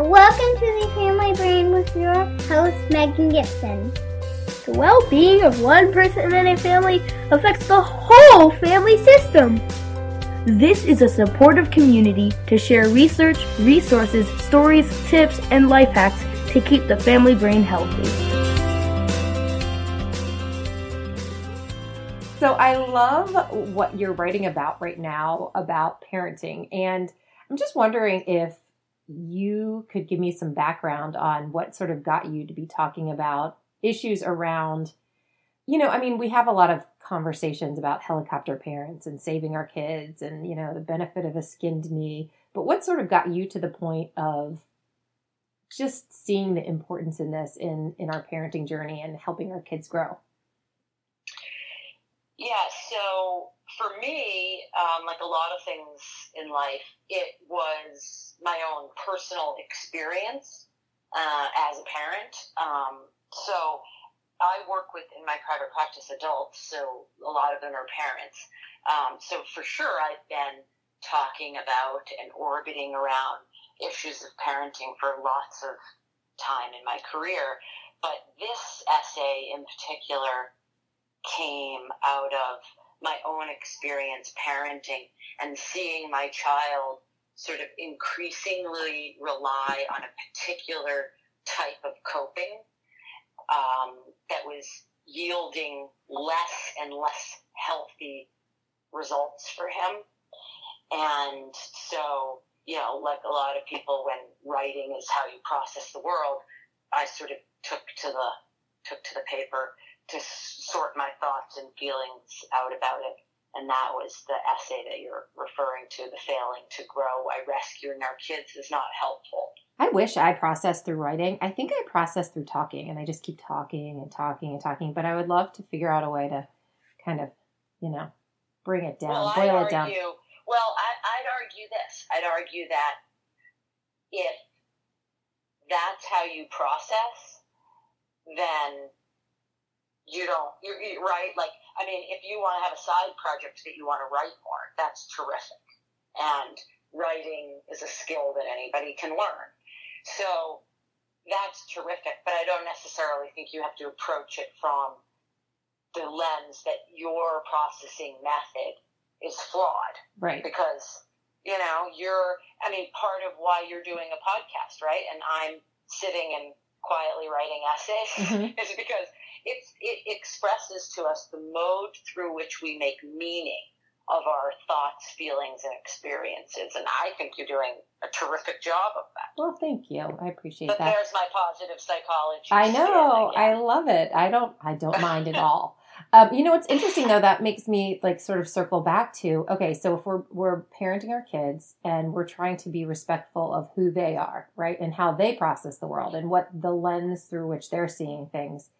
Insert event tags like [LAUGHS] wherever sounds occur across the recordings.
Welcome to the Family Brain with your host, Megan Gipson. The well-being of one person in a family affects the whole family system. This is a supportive community to share research, resources, stories, tips, and life hacks to keep the family brain healthy. So I love what you're writing about right now about parenting. And I'm just wondering if you could give me some background on what sort of got you to be talking about issues around, you know, I mean, we have a lot of conversations about helicopter parents and saving our kids and, you know, the benefit of a skinned knee. But what sort of got you to the point of just seeing the importance in this in in our parenting journey and helping our kids grow? Yeah, so for me, um, like a lot of things in life, it was my own personal experience uh, as a parent. Um, so I work with in my private practice adults, so a lot of them are parents. Um, so for sure, I've been talking about and orbiting around issues of parenting for lots of time in my career. But this essay in particular came out of my own experience parenting and seeing my child sort of increasingly rely on a particular type of coping um, that was yielding less and less healthy results for him. And so, you know, like a lot of people, when writing is how you process the world, I sort of took to the took to the paper to sort my thoughts and feelings out about it. And that was the essay that you're referring to, the failing to grow by rescuing our kids is not helpful. I wish I processed through writing. I think I process through talking and I just keep talking and talking and talking, but I would love to figure out a way to kind of, you know, bring it down, well, boil I'd it down. Argue, well, I, I'd argue this. I'd argue that if that's how you process, then you don't, you're, you're right. Like, I mean, if you want to have a side project that you want to write more, that's terrific. And writing is a skill that anybody can learn. So that's terrific, but I don't necessarily think you have to approach it from the lens that your processing method is flawed. Right. Because, you know, you're, I mean, part of why you're doing a podcast, right? And I'm sitting and quietly writing essays Mhm. [LAUGHS] is because it's, it expresses to us the mode through which we make meaning of our thoughts, feelings, and experiences. And I think you're doing a terrific job of that. Well, thank you. I appreciate But that. there's my positive psychology. I know. I love it. I don't. I don't mind at all. Um, you know what's interesting though? That makes me like sort of circle back to okay. So if we're we're parenting our kids and we're trying to be respectful of who they are, right, and how they process the world and what the lens through which they're seeing things.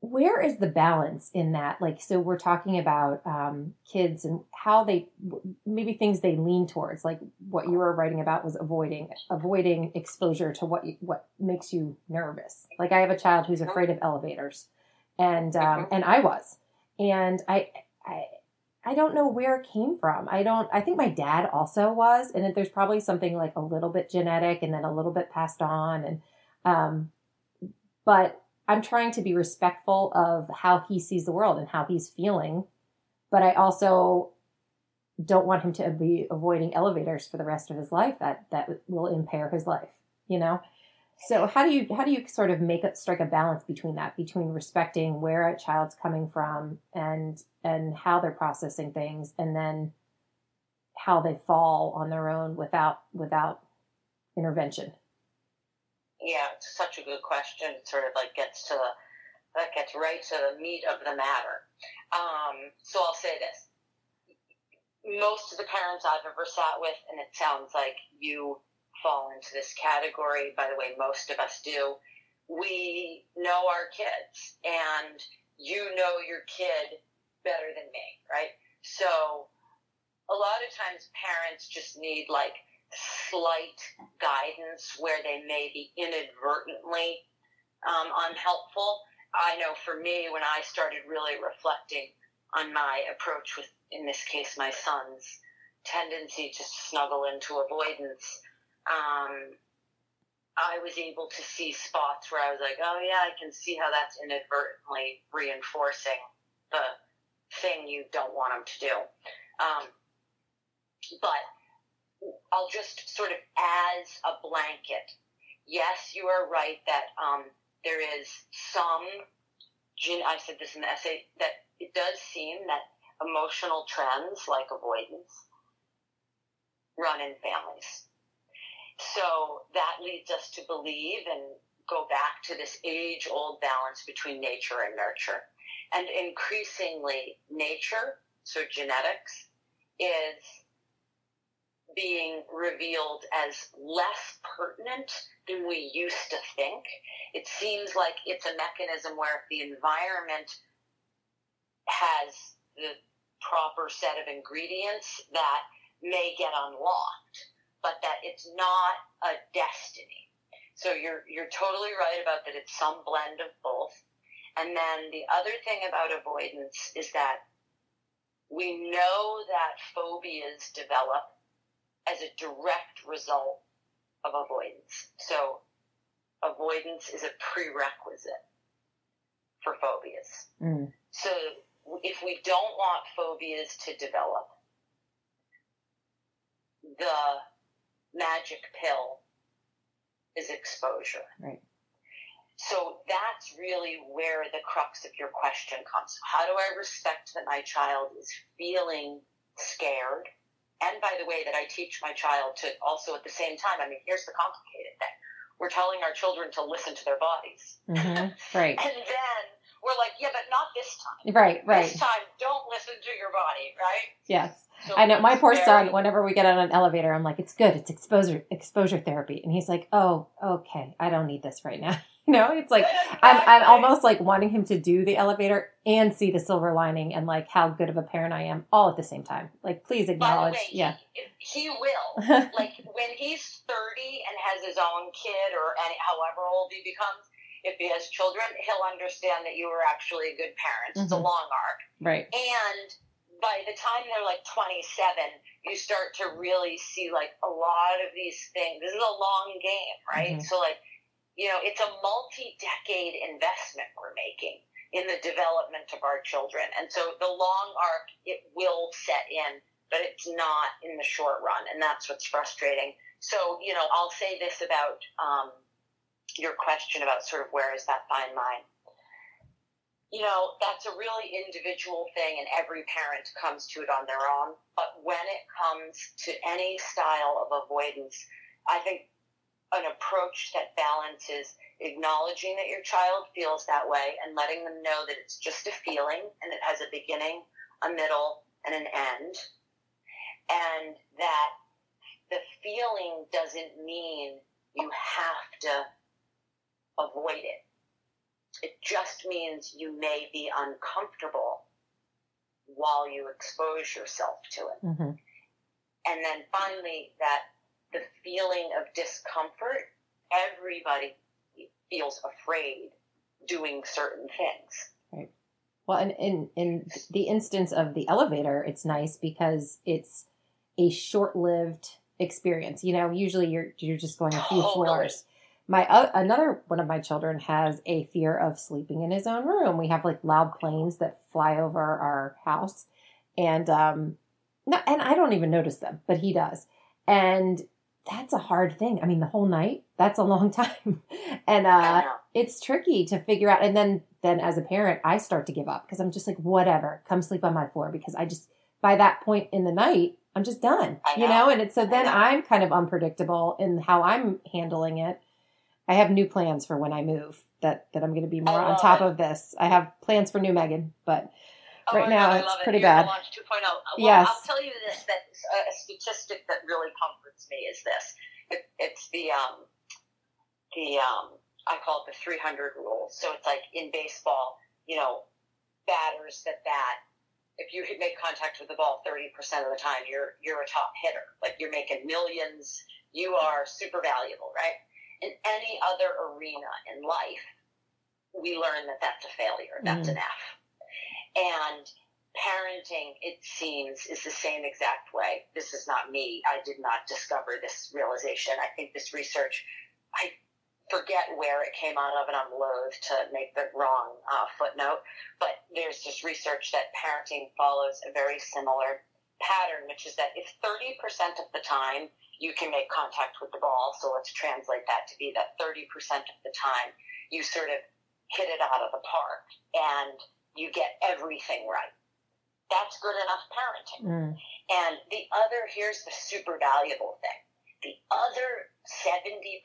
Where is the balance in that? Like, so we're talking about um, kids and how they maybe things they lean towards. Like what you were writing about was avoiding avoiding exposure to what you, what makes you nervous. Like I have a child who's afraid of elevators, and um, Mhm. and I was, and I I I don't know where it came from. I don't. I think my dad also was, and there's probably something like a little bit genetic, and then a little bit passed on, and um, but I'm trying to be respectful of how he sees the world and how he's feeling, but I also don't want him to be avoiding elevators for the rest of his life. That that will impair his life. You know. So how do you how do you sort of make it strike a balance between that between respecting where a child's coming from and and how they're processing things and then how they fall on their own without without intervention? Yeah, it's such a good question. It sort of like gets to the that gets right to the meat of the matter. Um, so I'll say this: most of the parents I've ever sat with, and it sounds like you fall into this category. By the way, most of us do. We know our kids, and you know your kid better than me, right? So a lot of times parents just need like slight guidance where they may be inadvertently um, unhelpful. I know for me, when I started really reflecting on my approach with, in this case, my son's tendency to snuggle into avoidance, um, I was able to see spots where I was like, oh yeah, I can see how that's inadvertently reinforcing the thing you don't want them to do. Um, but I'll just sort of as a blanket. Yes, you are right that um, there is some. I said this in the essay that it does seem that emotional trends like avoidance run in families. So that leads us to believe and go back to this age old balance between nature and nurture. And increasingly, nature, so genetics, is being revealed as less pertinent than we used to think. It seems like it's a mechanism where if the environment has the proper set of ingredients that may get unlocked, but that it's not a destiny. So you're you're totally right about that it's some blend of both. And then the other thing about avoidance is that we know that phobias develop as a direct result of avoidance. So avoidance is a prerequisite for phobias. Mm. So if we don't want phobias to develop, the magic pill is exposure. Right. So that's really where the crux of your question comes. How do I respect that my child is feeling scared? and by the way, that I teach my child to also at the same time. I mean, here's the complicated thing: we're telling our children to listen to their bodies, mm-hmm. [LAUGHS] right? and then we're like, yeah, but not this time. Right, right. This time, don't listen to your body, right? Yes. So I know my poor very... son. Whenever we get on an elevator, I'm like, "It's good. It's exposure exposure therapy," and he's like, "Oh, okay. I don't need this right now." [LAUGHS] you know, it's like I'm [LAUGHS] I'm almost like wanting him to do the elevator and see the silver lining and like how good of a parent I am all at the same time. Like, please acknowledge, way, yeah. He, he will. [LAUGHS] like when he's 30 and has his own kid or any, however old he becomes, if he has children, he'll understand that you were actually a good parent. Mm-hmm. It's a mm-hmm. long arc. Right. And by the time they're like 27, you start to really see like a lot of these things. This is a long game, right? Mm-hmm. So like you know, it's a multi-decade investment we're making in the development of our children. And so the long arc, it will set in, but it's not in the short run. And that's what's frustrating. So, you know, I'll say this about um, your question about sort of where is that fine line. You know, that's a really individual thing, and every parent comes to it on their own. But when it comes to any style of avoidance, I think an approach that balances acknowledging that your child feels that way and letting them know that it's just a feeling and it has a beginning, a middle, and an end. And that the feeling doesn't mean you have to avoid it. It just means you may be uncomfortable while you expose yourself to it. Mm-hmm. And then finally, that the feeling of discomfort, everybody feels afraid doing certain things. Right. Well, and in in the instance of the elevator, it's nice because it's a short-lived experience. You know, usually you're you're just going a few floors. My uh, another one of my children has a fear of sleeping in his own room. We have like loud planes that fly over our house, and um, no, and I don't even notice them, but he does. And that's a hard thing. I mean, the whole night, that's a long [LAUGHS] time. and uh it's tricky to figure out and then then as a parent, I start to give up because I'm just like whatever, come sleep on my floor because I just by that point in the night, I'm just done. I You know. know, and it's so then. I'm kind of unpredictable in how I'm handling it. I have new plans for when I move that that I'm going to be more on top it. of this. I have plans for new Megan, but Oh right now God, it's love it. pretty bad. Launch 2.0. Well, Yes. I'll tell you this: that uh, a statistic that really comforts me is this. It, it's the um, the um, I call it the 300 rule. So it's like in baseball, you know, batters that bat. If you make contact with the ball 30% of the time, you're you're a top hitter. Like you're making millions. You are super valuable, right? In any other arena in life, we learn that that's a failure. That's Mm. an F. And parenting, it seems, is the same exact way. This is not me. I did not discover this realization. I think this research, I forget where it came out of, and I'm loath to make the wrong uh, footnote, but there's just research that parenting follows a very similar pattern, which is that if 30% of the time you can make contact with the ball, so let's translate that to be that 30% of the time you sort of hit it out of the park and you get everything right. That's good enough parenting. Mm. And the other, here's the super valuable thing. The other 70%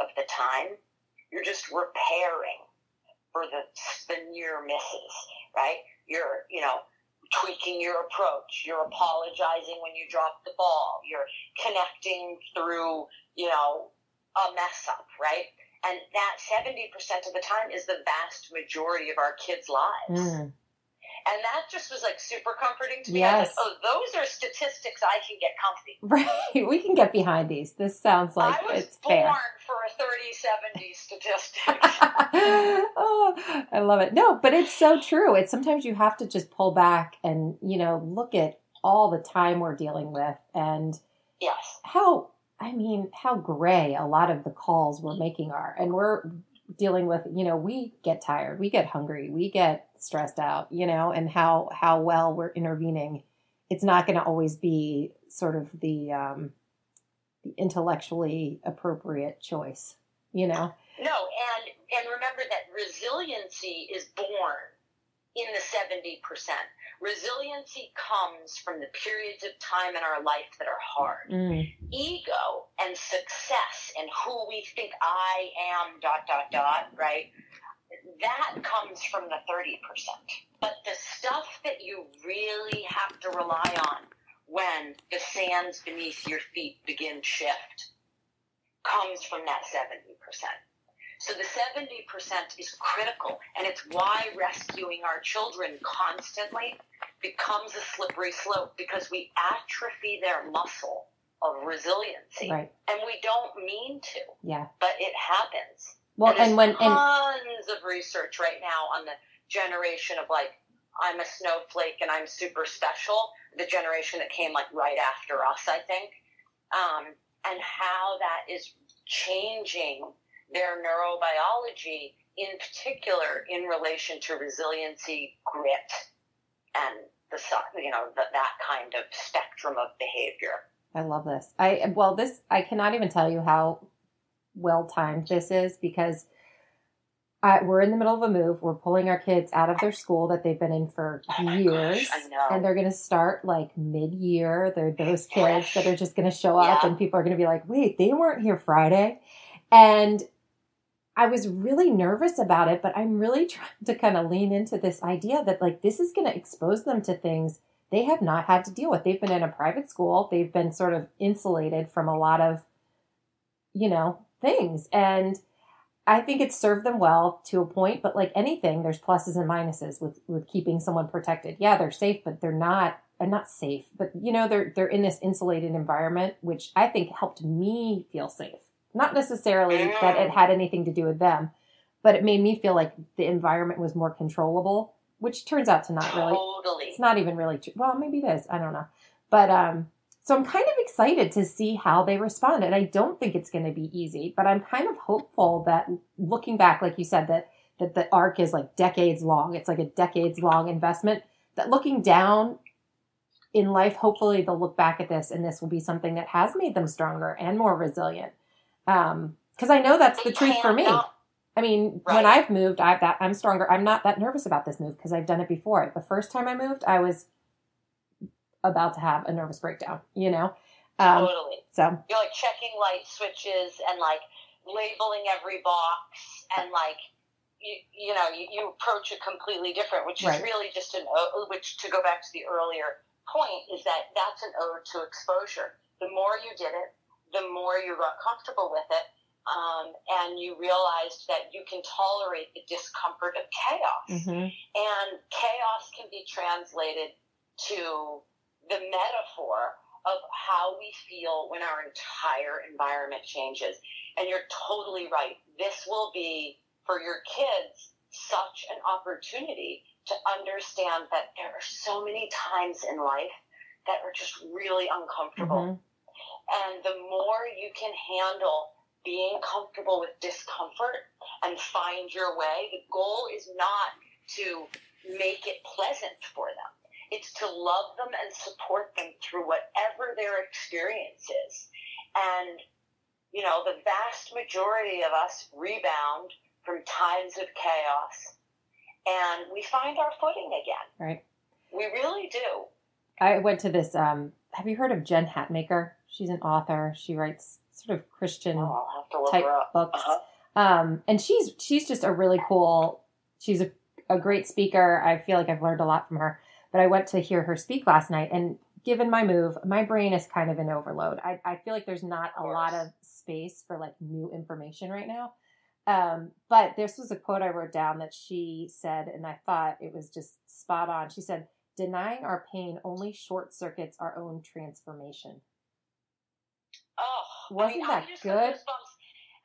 of the time, you're just repairing for the, the near misses, right? You're, you know, tweaking your approach. You're apologizing when you drop the ball. You're connecting through, you know, a mess up, right? And that 70% of the time is the vast majority of our kids' lives. Mm. And that just was like super comforting to me. Yes. like, oh, those statistics I can get comfy. [LAUGHS] Right. We can get behind these. This sounds like I was it's born fair. for a 30 70 [LAUGHS] statistic. [LAUGHS] oh, I love it. No, but it's so true. It's sometimes you have to just pull back and, you know, look at all the time we're dealing with and yes. how, I mean, how gray a lot of the calls we're making are. And we're dealing with, you know, we get tired, we get hungry, we get stressed out, you know, and how, how well we're intervening. It's not going to always be sort of the, um, the intellectually appropriate choice, you know? No, and and remember that resiliency is born in the 70%. Resiliency comes from the periods of time in our life that are hard. Mm, ego and success and who we think I am, dot, dot, dot, right? That comes from the 30%. But the stuff that you really have to rely on when the sands beneath your feet begin shift comes from that 70%. So the 70% is critical, and it's why rescuing our children constantly becomes a slippery slope because we atrophy their muscle of resiliency. right. And we don't mean to, Yeah. but it happens. Well, there's and when, and tons of research right now on the generation of like, I'm a snowflake and I'm super special, the generation that came like right after us, I think, um, and how that is changing their neurobiology, in particular in relation to resiliency, grit, and the you know the, that kind of spectrum of behavior. I love this. I well, this I cannot even tell you how well timed this is because I, we're in the middle of a move. We're pulling our kids out of their school that they've been in for Oh years, gosh, I know. and they're going to start like mid-year. They're those kids that are just going to show up, Yeah. and people are going to be like, "Wait, they weren't here Friday," and I was really nervous about it, but I'm really [LAUGHS] trying to kind of lean into this idea that like this is going to expose them to things they have not had to deal with. They've been in a private school. They've been sort of insulated from a lot of, you know, things. And I think it's served them well to a point, but like anything, there's pluses and minuses with, with keeping someone protected. Yeah, they're safe, but they're not, uh, not safe, but you know, they're, they're in this insulated environment, which I think helped me feel safe. Not necessarily that it had anything to do with them, but it made me feel like the environment was more controllable, which turns out to not really totally. it's not even really true. Well, maybe it is. I don't know. But um, so I'm kind of excited to see how they respond. And I don't think it's going to be easy, but I'm kind of hopeful that looking back, like you said, that that the arc is like decades long. It's like a decades long investment. That looking down, in life, hopefully they'll look back at this and this will be something that has made them stronger and more resilient. Um, cause I know that's the They truth for me. cannot- I mean, Right. when I've moved, I've that I'm stronger. I'm not that nervous about this move because I've done it before. The first time I moved, I was about to have a nervous breakdown, you know? Um, totally. so You're like checking light switches and like labeling every box and like you, you know you, you approach it completely different, which is Right. really just an o- which to go back to the earlier point is that that's an ode to exposure. The more you did it, the more you got comfortable with it, um, and you realized that you can tolerate the discomfort of chaos. mhm. And chaos can be translated to the metaphor of how we feel when our entire environment changes. And you're totally right. This will be, for your kids, such an opportunity to understand that there are so many times in life that are just really uncomfortable. Mhm. And the more you can handle being comfortable with discomfort and find your way, the goal is not to make it pleasant for them. It's to love them and support them through whatever their experience is. And, you know, the vast majority of us rebound from times of chaos and we find our footing again. right. We really do. I went to this. Um, have you heard of Jen Hatmaker? She's an author. She writes sort of Christian Oh, I'll have to look type books. Uh-huh. Um, and she's she's just a really cool. She's a, a great speaker. I feel like I've learned a lot from her. But I went to hear her speak last night, and given my move, my brain is kind of in overload. I, I feel like there's not a lot of space for like new information right now. Um, but this was a quote I wrote down that she said, and I thought it was just spot on. She said, "Denying our pain only short circuits our own transformation." Oh, Wasn't I mean, that good?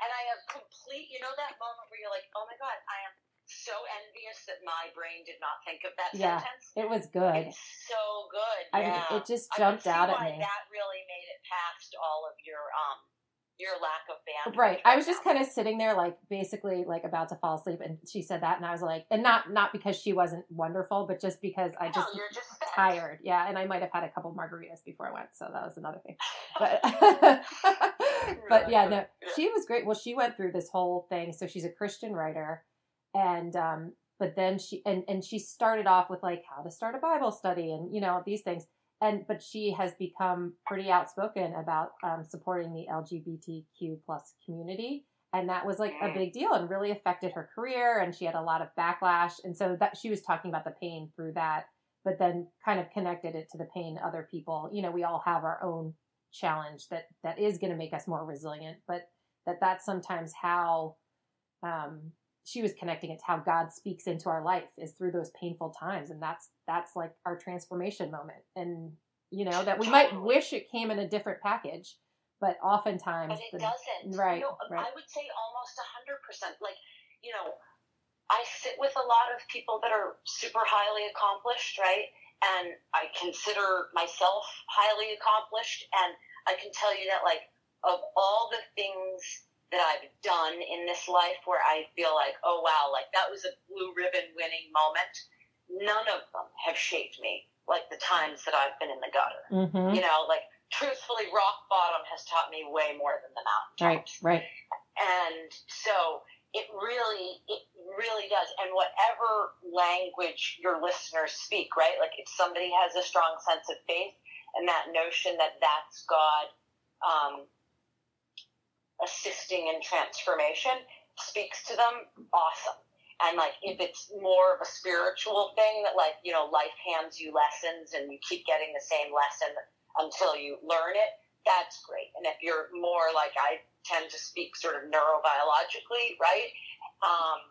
And I have complete. You know that moment where you're like, "Oh my god, I am so envious that my brain did not think of that Yeah, sentence." It was good. It's so good. I mean, yeah. it just jumped out at me. That really made it past all of your um your lack of bandwidth. Right. I was just kind of sitting there, like basically, like about to fall asleep, and she said that, and I was like, and not not because she wasn't wonderful, but just because I No, just you're just [LAUGHS] tired. Yeah, and I might have had a couple margaritas before I went, so that was another thing. [LAUGHS] But [LAUGHS] but yeah, no, she was great. Well, she went through this whole thing. So she's a Christian writer, and um, but then she and and she started off with like how to start a Bible study and you know these things. And but she has become pretty outspoken about um, supporting the LGBTQ plus community, and that was like a big deal and really affected her career. And she had a lot of backlash, and so that she was talking about the pain through that, but then kind of connected it to the pain other people. You know, we all have our own challenge that that is going to make us more resilient but that that's sometimes how um she was connecting it to how god speaks into our life is through those painful times and that's that's like our transformation moment and you know that we might wish it came in a different package but oftentimes But it the- doesn't. right, No, right. I would say almost a hundred percent. Like, you know, I sit with a lot of people that are super highly accomplished, right? And I consider myself highly accomplished, and I can tell you that, like, of all the things that I've done in this life where I feel like, oh wow, like that was a blue ribbon winning moment, none of them have shaped me like the times that I've been in the gutter. Mhm. You know, like truthfully, rock bottom has taught me way more than the right mountain right. And so it really it really does. And whatever language your listeners speak right? Like if somebody has a strong sense of faith and that notion that that's god um, assisting in transformation speaks to them awesome. And like if it's more of a spiritual thing that like you know life hands you lessons and you keep getting the same lesson until you learn it that's great. And if you're more like i tend to speak sort of neurobiologically right um,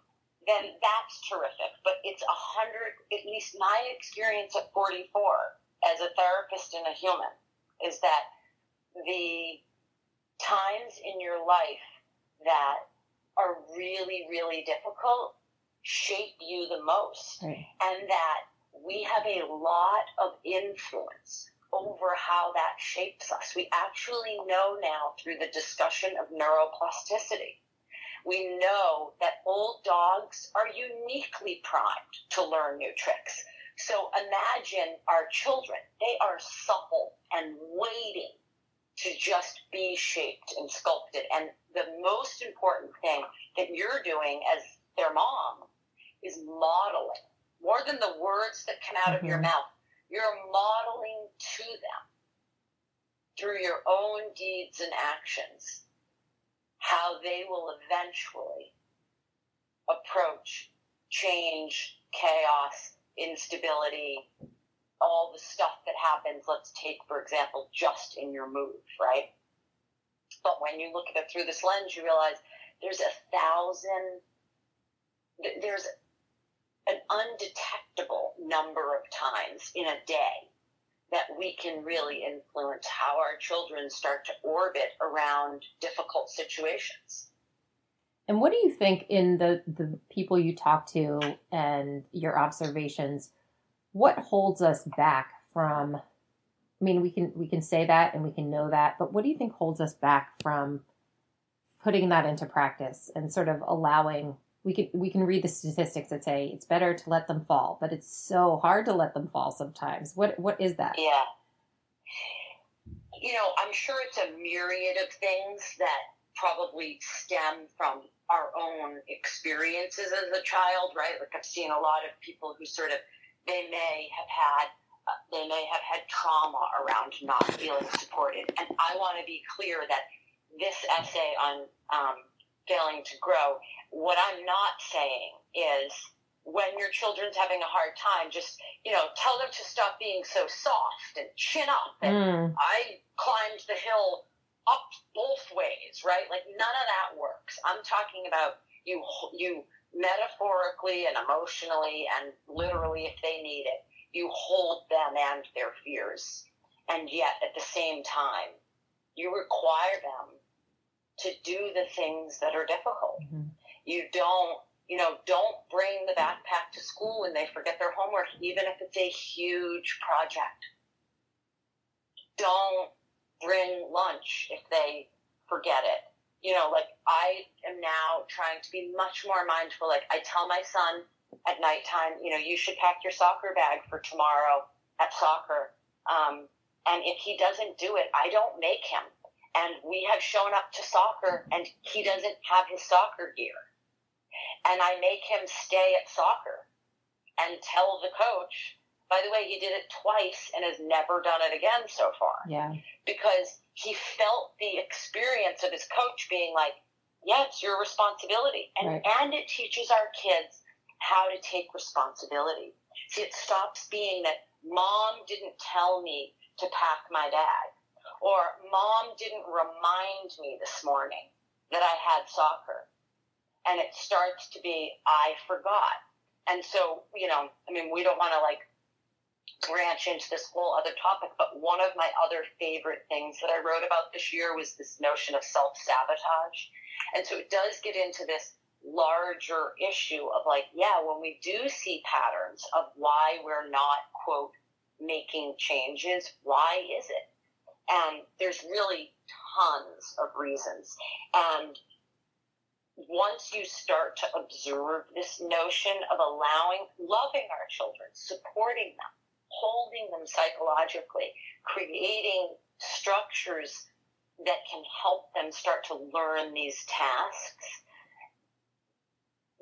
then that's terrific. But it's a hundred at least my experience at 44 as a therapist and a human is that the times in your life that are really really difficult shape you the most right and that we have a lot of influence over how that shapes us. We actually know now through the discussion of neuroplasticity. We know that old dogs are uniquely primed to learn new tricks. So imagine our children. They are supple and waiting to just be shaped and sculpted. And the most important thing that you're doing as their mom is modeling more than the words that come out mm-hmm. of your mm-hmm. mouth. You're modeling to them through your own deeds and actions how they will eventually approach change, chaos, instability, all the stuff that happens, let's take, for example, just in your move, right? But when you look at it through this lens, you realize there's a thousand, there's an undetectable number of times in a day that we can really influence how our children start to orbit around difficult situations. And what do you think in the, the people you talk to and your observations, what holds us back from I mean we can we can say that and we can know that, but what do you think holds us back from putting that into practice and sort of allowing we can we can read the statistics that say it's better to let them fall, but it's so hard to let them fall sometimes. What what is that? Yeah. You know, I'm sure it's a myriad of things that probably stem from our own experiences as a child, right? Like I've seen a lot of people who sort of they may have had uh, they may have had trauma around not feeling supported, and I want to be clear that this essay on um, failing to grow what I'm not saying is when your children's having a hard time, just, you know, tell them to stop being so soft and chin up. And mm. I climbed the hill up both ways, right? Like none of that works. I'm talking about you, you metaphorically and emotionally and literally if they need it, you hold them and their fears. And yet at the same time, you require them to do the things that are difficult. Mm-hmm. You don't, you know, don't bring the backpack to school when they forget their homework, even if it's a huge project. Don't bring lunch if they forget it. You know, like I am now trying to be much more mindful. Like I tell my son at nighttime, you know, you should pack your soccer bag for tomorrow at soccer. Um, and if he doesn't do it, I don't make him. And we have shown up to soccer and he doesn't have his soccer gear and I make him stay at soccer and tell the coach, by the way, he did it twice and has never done it again so far. Yeah. Because he felt the experience of his coach being like, yeah, it's your responsibility. And, right. and it teaches our kids how to take responsibility. See, it stops being that mom didn't tell me to pack my bag or mom didn't remind me this morning that I had soccer and it starts to be, I forgot. And so, you know, I mean, we don't want to like branch into this whole other topic, but one of my other favorite things that I wrote about this year was this notion of self sabotage. And so it does get into this larger issue of like, yeah, when we do see patterns of why we're not, quote, making changes, why is it? And there's really tons of reasons. And once you start to observe this notion of allowing, loving our children, supporting them, holding them psychologically, creating structures that can help them start to learn these tasks,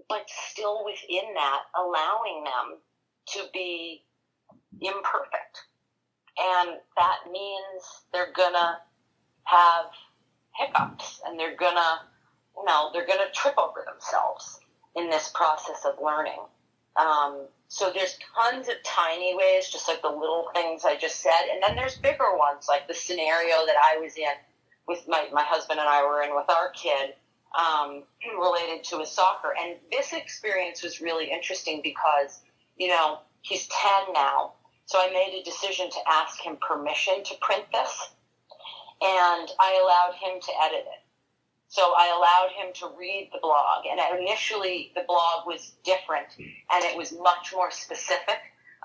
but still within that, allowing them to be imperfect. And that means they're gonna have hiccups and they're gonna you know, they're to trip over themselves in this process of learning. Um, so there's tons of tiny ways, just like the little things I just said, and then there's bigger ones, like the scenario that I was in with my my husband and I were in with our kid, um, related to his soccer. And this experience was really interesting because, you know, he's ten now, so I made a decision to ask him permission to print this, and I allowed him to edit it. So I allowed him to read the blog. And initially, the blog was different and it was much more specific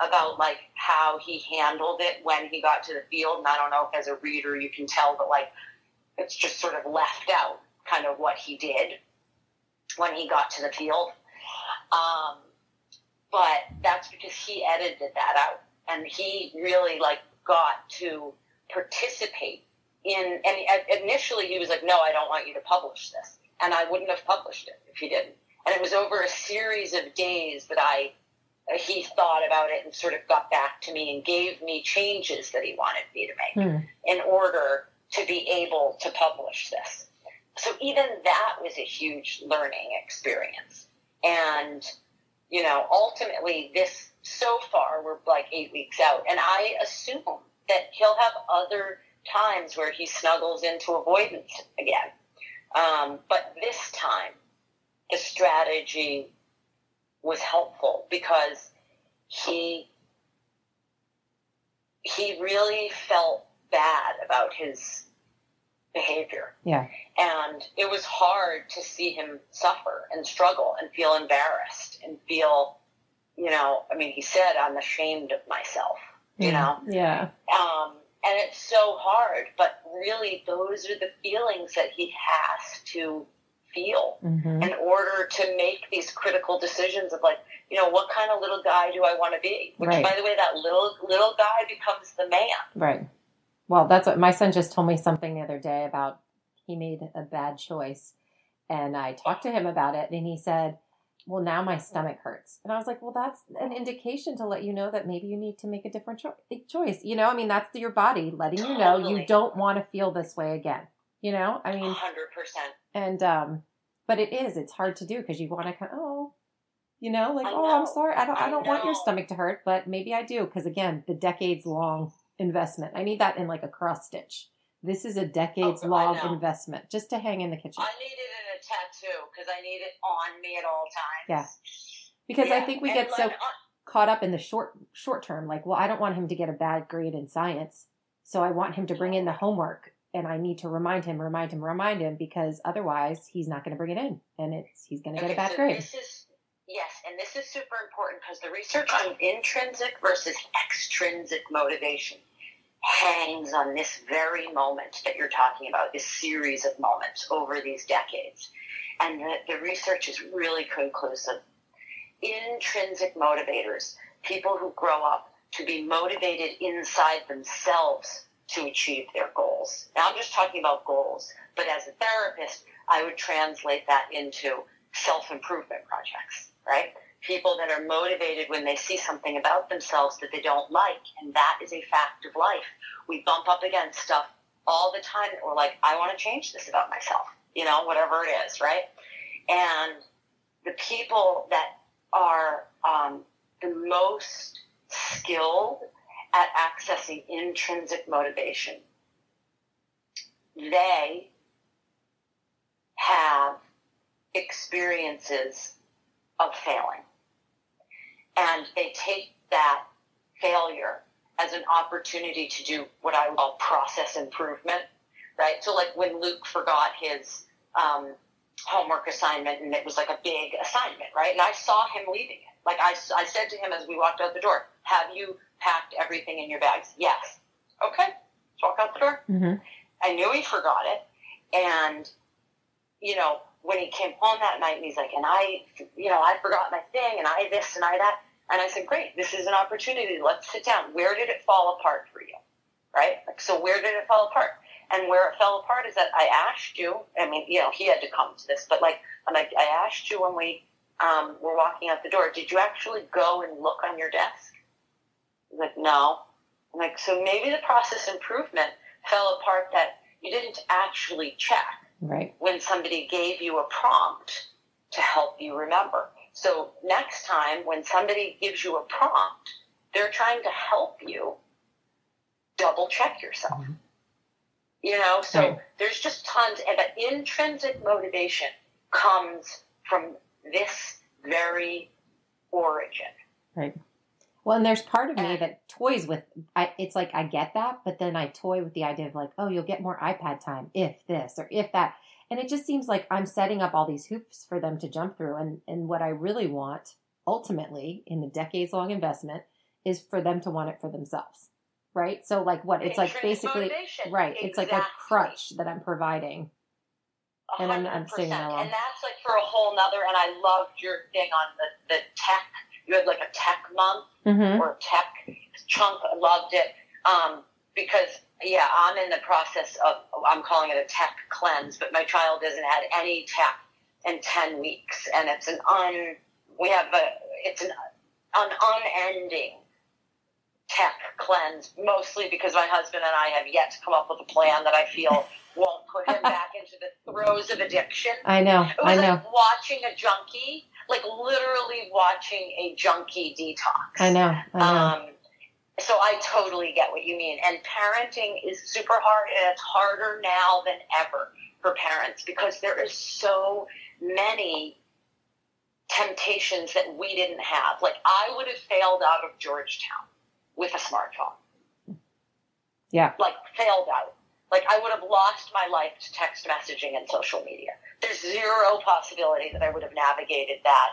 about like how he handled it when he got to the field. And I don't know if as a reader you can tell, but like it's just sort of left out kind of what he did when he got to the field. Um, but that's because he edited that out and he really like got to participate in and initially he was like no i don't want you to publish this. And i wouldn't have published it if he didn't. And it was over a series of days that i he thought about it and sort of got back to me and gave me changes that he wanted me to make Hmm. in order to be able to publish this. So even that was a huge learning experience. And you know ultimately this so far we're like eight weeks out and i assume that he'll have other times where he snuggles into avoidance again um, but this time the strategy was helpful because he he really felt bad about his behavior Yeah. and it was hard to see him suffer and struggle and feel embarrassed and feel you know i mean he said i'm ashamed of myself you know Yeah. um, and it's so hard but really those are the feelings that he has to feel hmm in order to make these critical decisions of like you know what kind of little guy do i want to be which Right. by the way that little little guy becomes the man Right. Well, that's what my son just told me something the other day about he made a bad choice. And I talked to him about it and he said, Well, now my stomach hurts. And I was like, Well, that's an indication to let you know that maybe you need to make a different cho- choice. You know, I mean, that's your body letting you know you don't want to feel this way again. You know, I mean, 100% and, um, but it is, it's hard to do because you want to kind of, oh, you know, like, I oh, I'm sorry. I don't, I I don't want your stomach to hurt, but maybe I do. Cause again, the decades long investment. I need that in like a cross stitch. This is a decades Oh, long know. investment just to hang in the kitchen. I need it in a tattoo because I need it on me at all times. Yeah. Because I think we and get so like, uh, caught up in the short short term. Like, well, I don't want him to get a bad grade in science, so I want him to bring in the homework, and I need to remind him, remind him, remind him, because otherwise he's not going to bring it in, and it's he's going to get a bad so grade. This is yes, and this is super important because the research on intrinsic versus extrinsic motivation hangs on this very moment that you're talking about, this series of moments over these decades. And the, the research is really conclusive. Intrinsic motivators, people who grow up to be motivated inside themselves to achieve their goals. Now, I'm just talking about goals, but as a therapist, I would translate that into self improvement projects, right? People that are motivated when they see something about themselves that they don't like, and that is a fact of life. We bump up against stuff all the time that we're like, I want to change this about myself, you know, whatever it is, right? And the people that are um, the most skilled at accessing intrinsic motivation, they have experiences of failing. And they take that failure as an opportunity to do what I call process improvement, right? So, like when Luke forgot his um, homework assignment and it was like a big assignment, right? And I saw him leaving it. Like I, I said to him as we walked out the door, Have you packed everything in your bags? Yes. Okay, let's walk out the door. hmm I knew he forgot it. And, you know, when he came home that night and he's like, and I, you know, I forgot my thing and I this and I that. And I said, great, this is an opportunity. Let's sit down. Where did it fall apart for you? Right? Like, so where did it fall apart? And where it fell apart is that I asked you, I mean, you know, he had to come to this, but like, I'm like, I asked you when we um, were walking out the door, did you actually go and look on your desk? He's like, no. I'm like, so maybe the process improvement fell apart that you didn't actually check Right. when somebody gave you a prompt to help you remember. So next time when somebody gives you a prompt, they're trying to help you double check yourself. Mhm. You know, so Right. there's just tons and that intrinsic motivation comes from this very origin. Right. Well, and there's part of me that toys with. I, it's like I get that, but then I toy with the idea of like, oh, you'll get more iPad time if this or if that, and it just seems like I'm setting up all these hoops for them to jump through. And and what I really want, ultimately, in the decades long investment, is for them to want it for themselves. Right. So like what? It's like basically motivation. right. It's like a crutch that I'm providing. A And I'm- I'm saying that And that's like for a whole nother. And I loved your thing on the the tech you had like a tech month Mm-hmm. or tech chunk. I loved it um, because yeah, I'm in the process of I'm calling it a tech cleanse, but my child hasn't had any tech in ten weeks, and it's an un we have a it's an an unending tech cleanse, mostly because my husband and I have yet to come up with a plan that I feel [LAUGHS] won't put him back into the throes of addiction. I know. It I was know. like watching a junkie, like literally watching a junkie detox. I know. I know. Um, so I totally get what you mean. And parenting is super hard, and it's harder now than ever for parents because there is so many temptations that we didn't have. Like I would have failed out of Georgetown with a smartphone. Yeah. Like failed out. Like I would have lost my life to text messaging and social media. There's zero possibility that I would have navigated that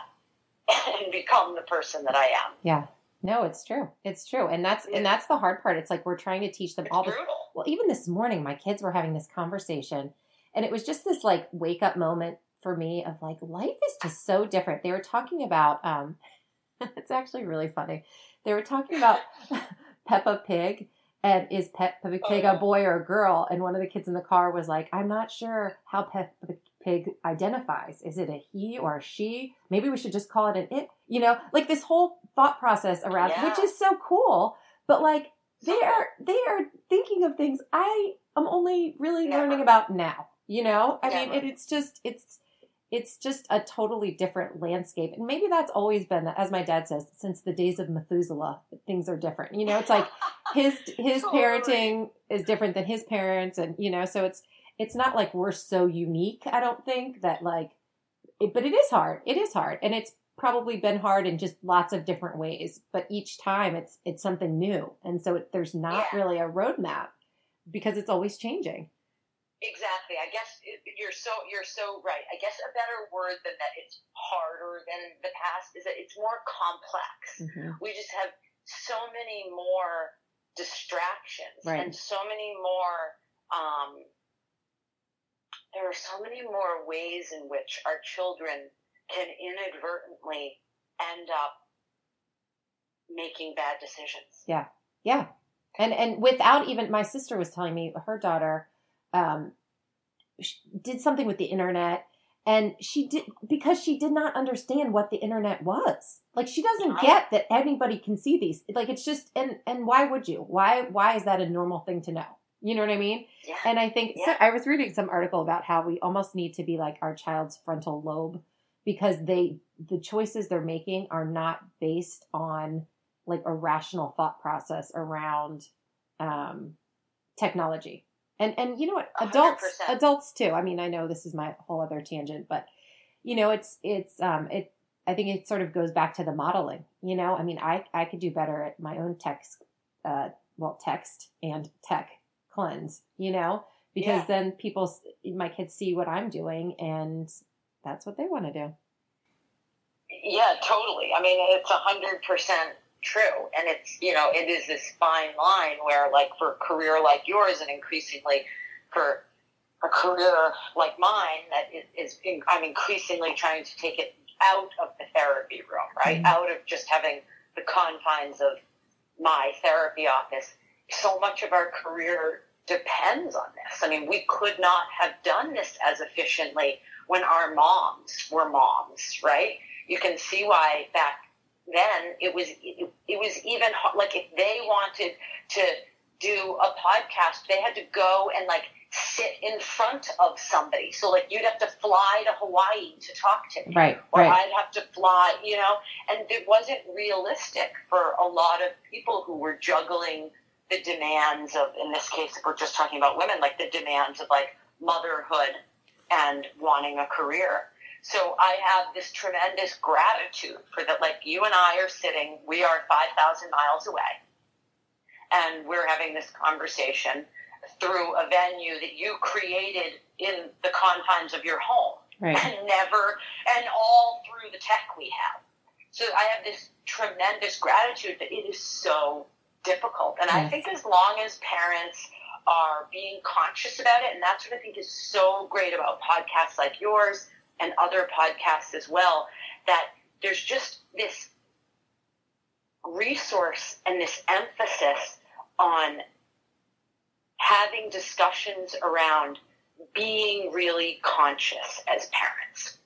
and become the person that I am. yeah. No, it's true. It's true. And that's and that's the hard part. It's like we're trying to teach them It's all the brutal. well, even this morning, my kids were having this conversation, and it was just this like wake up moment for me of like life is just so different. They were talking about, um, [LAUGHS] it's actually really funny. They were talking about [LAUGHS] Peppa Pig and is Peppa Pig a oh. boy or a girl? And one of the kids in the car was like, I'm not sure how Peppa Pig identifies. Is it a he or a she? Maybe we should just call it an it. You know, like this whole thought process around, Yeah. which is so cool. But like they are they are thinking of things I am only really Never. learning about now. You know, I mean, it, it's just it's it's just a totally different landscape, and maybe that's always been, as my dad says, since the days of Methuselah, things are different. You know, it's like [LAUGHS] his his Totally. parenting is different than his parents, and you know, so it's it's not like we're so unique. I don't think that like, it, but it is hard. It is hard, and it's probably been hard in just lots of different ways. But each time, it's it's something new, and so it, there's not Yeah. really a roadmap because it's always changing. Exactly. I guess it, you're so you're so right. I guess a better word than that it's harder than the past is that it's more complex. Mhm. We just have so many more distractions Right. and so many more um there are so many more ways in which our children can inadvertently end up making bad decisions. Yeah. Yeah. And and without even my sister was telling me her daughter um did something with the internet and she did because she did not understand what the internet was. Like she doesn't get that anybody can see these. Like it's just and and why would you? Why why is that a normal thing to know? You know what I mean? Yeah. And I think so I was reading some article about how we almost need to be like our child's frontal lobe because they the choices they're making are not based on like a rational thought process around um, technology. And and you know what, adults percent. adults too. I mean, I know this is my whole other tangent, but you know, it's it's um it. I think it sort of goes back to the modeling. You know, I mean, I I could do better at my own text, uh, well, text and tech cleanse. You know, because Yeah. then people, my kids see what I'm doing, and that's what they want to do. Yeah, totally. I mean, it's a hundred percent true, and it's you know, it is this fine line where, like, for a career like yours, and increasingly for a career like mine, that is, I'm increasingly trying to take it out of the therapy room, right? Mhm. Out of just having the confines of my therapy office. So much of our career depends on this. I mean, we could not have done this as efficiently when our moms were moms, right? You can see why back then it was it, it was even like if they wanted to do a podcast, they had to go and like sit in front of somebody. So like you'd have to fly to Hawaii to talk to me Right, or right. I'd have to fly, you know, and it wasn't realistic for a lot of people who were juggling the demands of, in this case, if we're just talking about women, like the demands of like motherhood and wanting a career. So I have this tremendous gratitude for that. Like you and I are sitting, we are 5,000 miles away, and we're having this conversation through a venue that you created in the confines of your home right. and never and all through the tech we have. So I have this tremendous gratitude that it is so difficult. And I think as long as parents are being conscious about it, and that's what I think is so great about podcasts like yours and other podcasts as well, that there's just this resource and this emphasis on having discussions around being really conscious as parents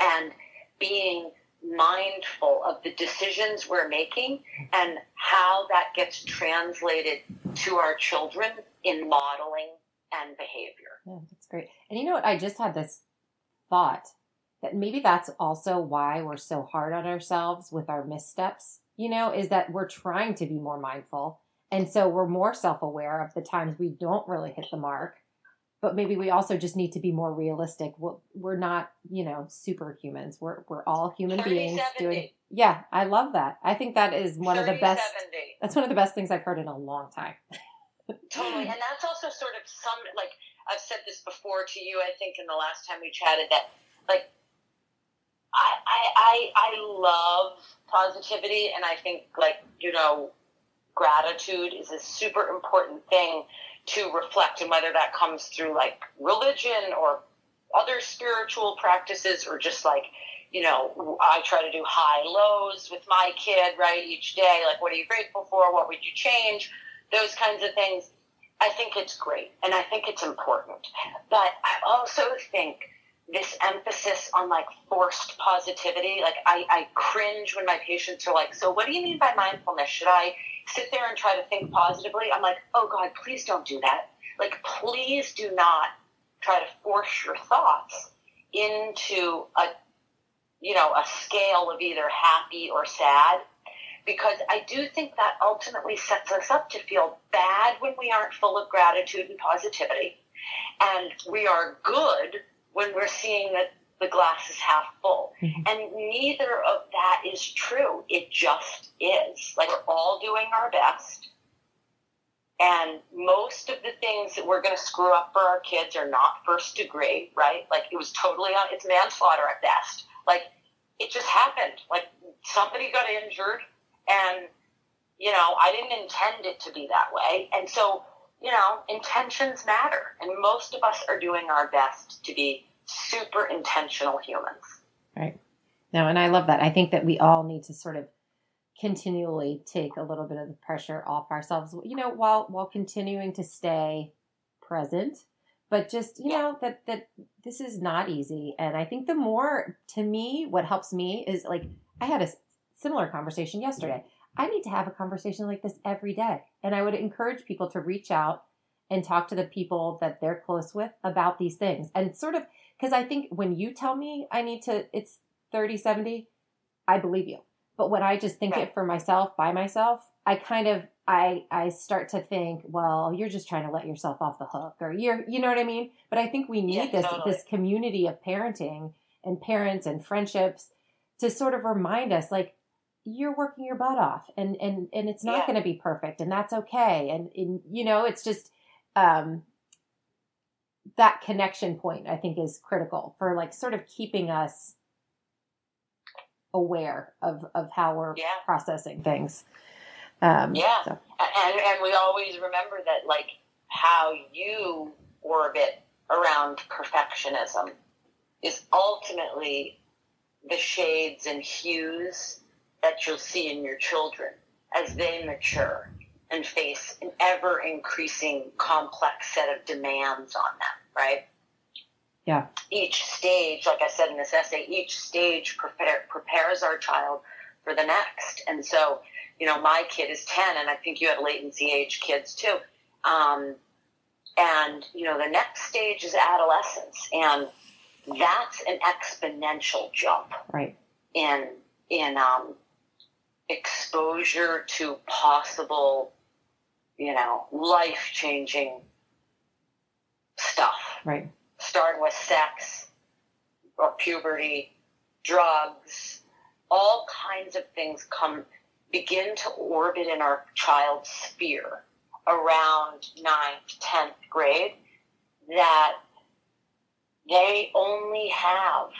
and being mindful of the decisions we're making and how that gets translated to our children in modeling and behavior. Yeah, that's great. And you know what? I just had this thought that maybe that's also why we're so hard on ourselves with our missteps, you know, is that we're trying to be more mindful. And so we're more self aware of the times we don't really hit the mark. But maybe we also just need to be more realistic. We're, we're not, you know, superhumans. We're we're all human beings doing. Yeah, I love that. I think that is one of the best. That's one of the best things I've heard in a long time. [LAUGHS] totally, and that's also sort of some like I've said this before to you. I think in the last time we chatted that like I, I, I love positivity, and I think like you know, gratitude is a super important thing to reflect, and whether that comes through like religion or other spiritual practices, or just like you know, I try to do high lows with my kid right each day. Like, what are you grateful for? What would you change? Those kinds of things. I think it's great, and I think it's important. But I also think this emphasis on like forced positivity. Like I, I cringe when my patients are like, so what do you mean by mindfulness? Should I sit there and try to think positively? I'm like, oh God, please don't do that. Like, please do not try to force your thoughts into a, you know, a scale of either happy or sad. Because I do think that ultimately sets us up to feel bad when we aren't full of gratitude and positivity. And we are good when we're seeing that the glass is half full. Mm-hmm. And neither of that is true. It just is. Like we're all doing our best. And most of the things that we're going to screw up for our kids are not first degree, right? Like it was totally on, it's manslaughter at best. Like it just happened. Like somebody got injured and, you know, I didn't intend it to be that way. And so you know, intentions matter. And most of us are doing our best to be super intentional humans. Right. No, and I love that. I think that we all need to sort of continually take a little bit of the pressure off ourselves, you know, while while continuing to stay present. But just, you yeah. know, that that this is not easy. And I think the more to me, what helps me is like I had a similar conversation yesterday. I need to have a conversation like this every day. And I would encourage people to reach out and talk to the people that they're close with about these things. And sort of, because I think when you tell me I need to, it's 30, 70, I believe you. But when I just think right. it for myself, by myself, I kind of, I, I start to think, well, you're just trying to let yourself off the hook or you're, you know what I mean? But I think we need yeah, this, totally. this community of parenting and parents and friendships to sort of remind us like, you're working your butt off and and and it's not yeah. going to be perfect and that's okay and, and you know it's just um that connection point i think is critical for like sort of keeping us aware of of how we're yeah. processing things um yeah so. and and we always remember that like how you orbit around perfectionism is ultimately the shades and hues that you'll see in your children as they mature and face an ever increasing complex set of demands on them, right? Yeah. Each stage, like I said in this essay, each stage prepare, prepares our child for the next. And so, you know, my kid is 10, and I think you have latency age kids too. Um, and, you know, the next stage is adolescence. And that's an exponential jump. Right. In, in, um, exposure to possible, you know, life changing stuff. Right. Starting with sex or puberty, drugs, all kinds of things come begin to orbit in our child's sphere around ninth, tenth grade that they only have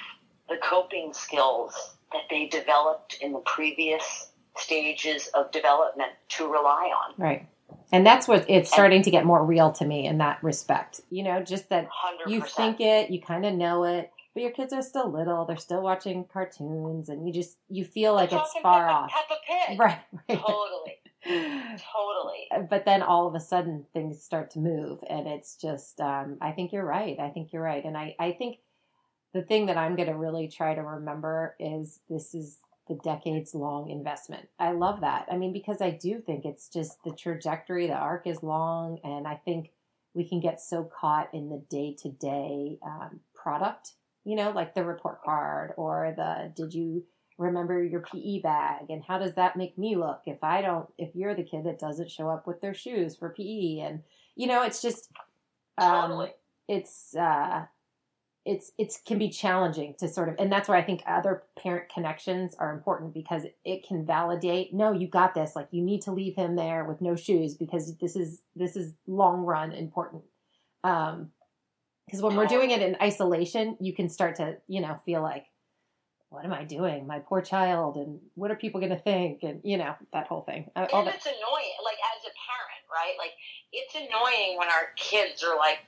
the coping skills that they developed in the previous stages of development to rely on. Right. And that's what it's starting to get more real to me in that respect. You know, just that 100%. you think it, you kind of know it, but your kids are still little. They're still watching cartoons, and you just you feel like it's far Peppa, off. Peppa Pig. Right. right. Totally. Totally. [LAUGHS] but then all of a sudden things start to move and it's just um, i think you're right i think you're right and i, I think the thing that i'm going to really try to remember is this is the decades long investment. I love that. I mean because i do think it's just the trajectory the arc is long and i think we can get so caught in the day to day product you know like the report card or the did you remember your PE bag? And how does that make me look if I don't if you're the kid that doesn't show up with their shoes for PE and you know it's just um Totally. it's uh it's it's can be challenging to sort of and that's where I think other parent connections are important because it can validate no you got this like you need to leave him there with no shoes because this is this is long run important um because when we're doing it in isolation you can start to you know feel like what am I doing? My poor child, and what are people going to think? And you know that whole thing. All and that. it's annoying, like as a parent, right? Like it's annoying when our kids are like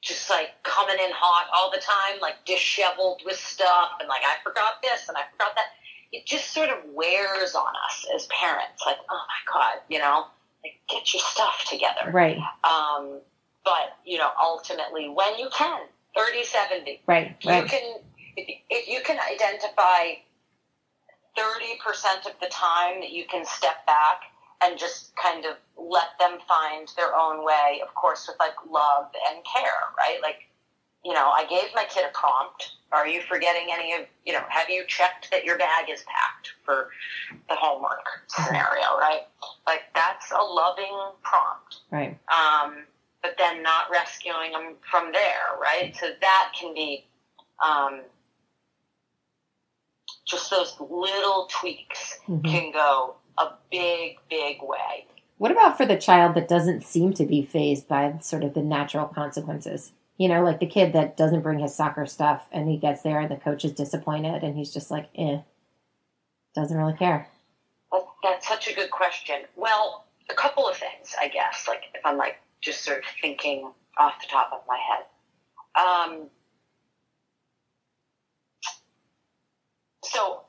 just like coming in hot all the time, like disheveled with stuff, and like I forgot this and I forgot that. It just sort of wears on us as parents. Like, oh my god, you know, like get your stuff together. Right, Um, but you know, ultimately, when you can, 30, 70, right, you can if, if you can identify 30% of the time that you can step back and just kind of let them find their own way of course with like love and care right like you know i gave my kid a prompt are you forgetting any of you know have you checked that your bag is packed for the homework scenario [LAUGHS] right like that's a loving prompt right. um, but then not rescuing them from there, right? So that can be um, just those little tweaks Mhm. can go a big, big way. What about for the child that doesn't seem to be phased by sort of the natural consequences? You know, like the kid that doesn't bring his soccer stuff and he gets there and the coach is disappointed and he's just like, eh, doesn't really care. That, that's such a good question. Well, a couple of things, I guess. Like if I'm like just sort of thinking off the top of my head. Um, so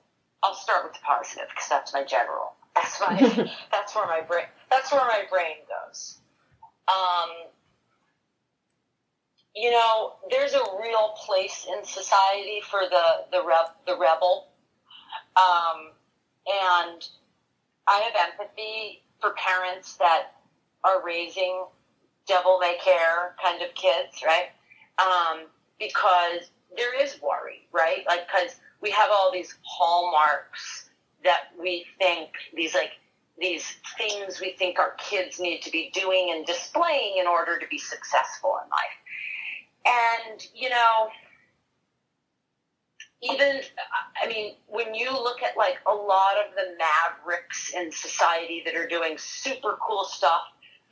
I'll start with the positive because that's my general. That's my. [LAUGHS] that's where my brain. That's where my brain goes. Um, you know, there's a real place in society for the the reb, the rebel, um, and I have empathy for parents that are raising devil may care kind of kids, right? Um, because there is worry, right? Like, because we have all these hallmarks that we think these like these things we think our kids need to be doing and displaying in order to be successful in life. And you know, even I mean, when you look at like a lot of the mavericks in society that are doing super cool stuff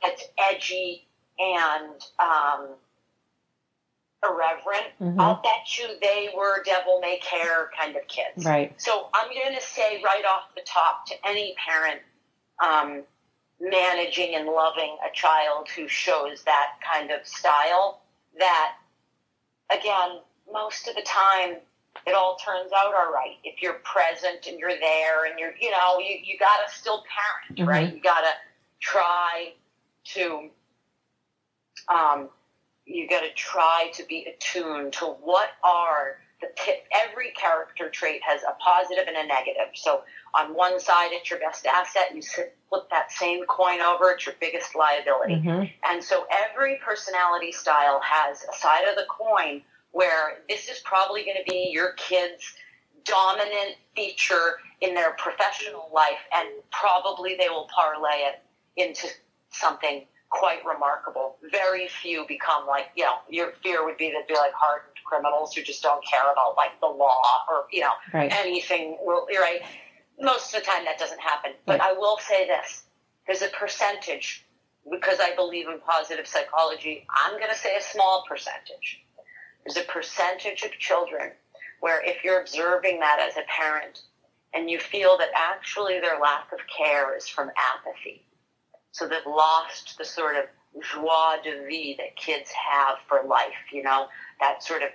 that's edgy and um, irreverent, Mhm. I'll bet you they were devil may care kind of kids. Right. So I'm going to say right off the top to any parent um, managing and loving a child who shows that kind of style that, again, most of the time it all turns out all right if you're present and you're there and you're, you know, you, you got to still parent, Mhm. right? You got to try to, um, you got to try to be attuned to what are the tip. Every character trait has a positive and a negative. So on one side, it's your best asset. You flip that same coin over, it's your biggest liability. hmm And so every personality style has a side of the coin where this is probably going to be your kid's dominant feature in their professional life, and probably they will parlay it into something quite remarkable. Very few become like, you know, your fear would be they'd be like hardened criminals who just don't care about like the law or, you know, Right. anything. Will you're right. Most of the time that doesn't happen. But i will say this. There's a percentage because i believe in positive psychology i'm going to say a small percentage. There's a percentage of children where if you're observing that as a parent and you feel that actually their lack of care is from apathy so they've lost the sort of joie de vie that kids have for life you know that sort of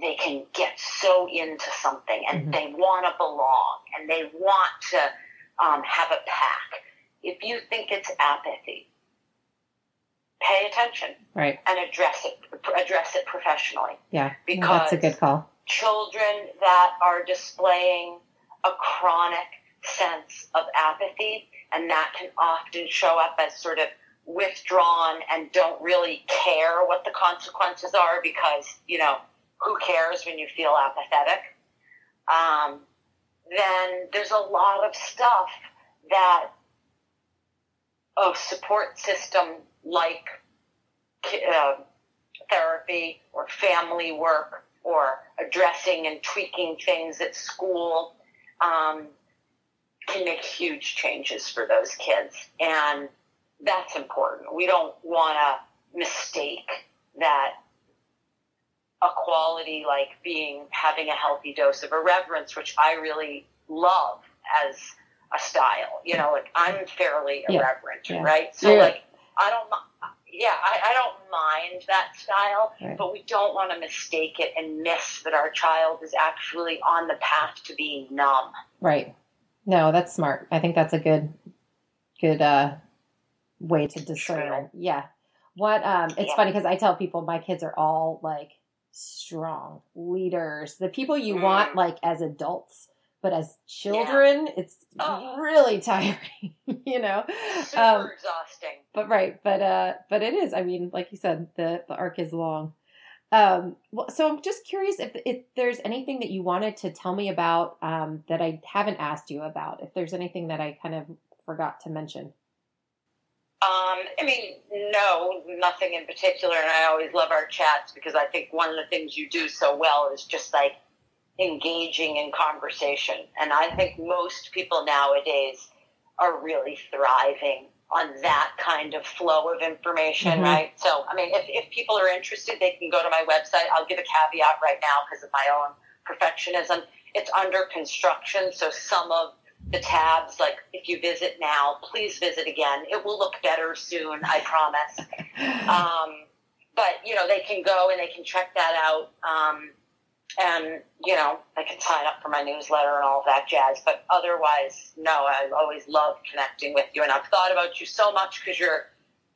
they can get so into something and Mhm. they want to belong and they want to um, have a pack. If you think it's apathy, pay attention Right. and address it address it professionally. Yeah. Because- that's a good call. Children that are displaying a chronic sense of apathy, and that can often show up as sort of withdrawn and don't really care what the consequences are because, you know, who cares when you feel apathetic? Um, then there's a lot of stuff that a support system like uh, therapy or family work or addressing and tweaking things at school um, can make huge changes for those kids. And that's important. We don't want to mistake that a quality like being having a healthy dose of irreverence, which I really love as a style. You know, like I'm fairly irreverent, Yeah. right? So Yeah. like I don't. Yeah, I, I don't mind that style, Right. but we don't want to mistake it and miss that our child is actually on the path to being numb. Right. No, that's smart. I think that's a good, good uh, way to discern. Yeah. What? Um, it's Yeah. funny because I tell people my kids are all like strong leaders, the people you Mm. want like as adults, but as children, it's Oh. really [LAUGHS] tiring. you know. Super Um, exhausting. but right but uh but it is i mean like you said the the arc is long um so i'm just curious if if there's anything that you wanted to tell me about um that i haven't asked you about if there's anything that i kind of forgot to mention Um, I mean, no, nothing in particular. And I always love our chats because I think one of the things you do so well is just like engaging in conversation. And I think most people nowadays are really thriving on that kind of flow of information, Mhm. right? So, I mean, if, if people are interested, they can go to my website. I'll give a caveat right now because of my own perfectionism. It's under construction, so some of the tabs, like if you visit now, please visit again. It will look better soon, I promise. [LAUGHS] Um, but you know, they can go and they can check that out. Um, and you know, I can sign up for my newsletter and all of that jazz. But otherwise, no, I always love connecting with you, and I've thought about you so much because you're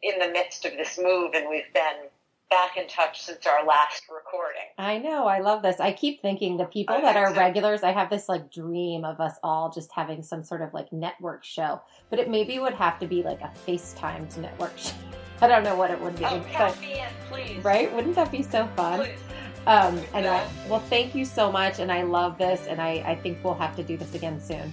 in the midst of this move, and we've been back in touch since our last recording. i know i love this i keep thinking the people that are regulars i have this like dream of us all just having some sort of like network show but it maybe would have to be like a facetimed network [LAUGHS] show i don't know what it would be Oh, me in, please. right wouldn't that be so fun Please. Um, and I, well, thank you so much. And I love this. And I, I think we'll have to do this again soon.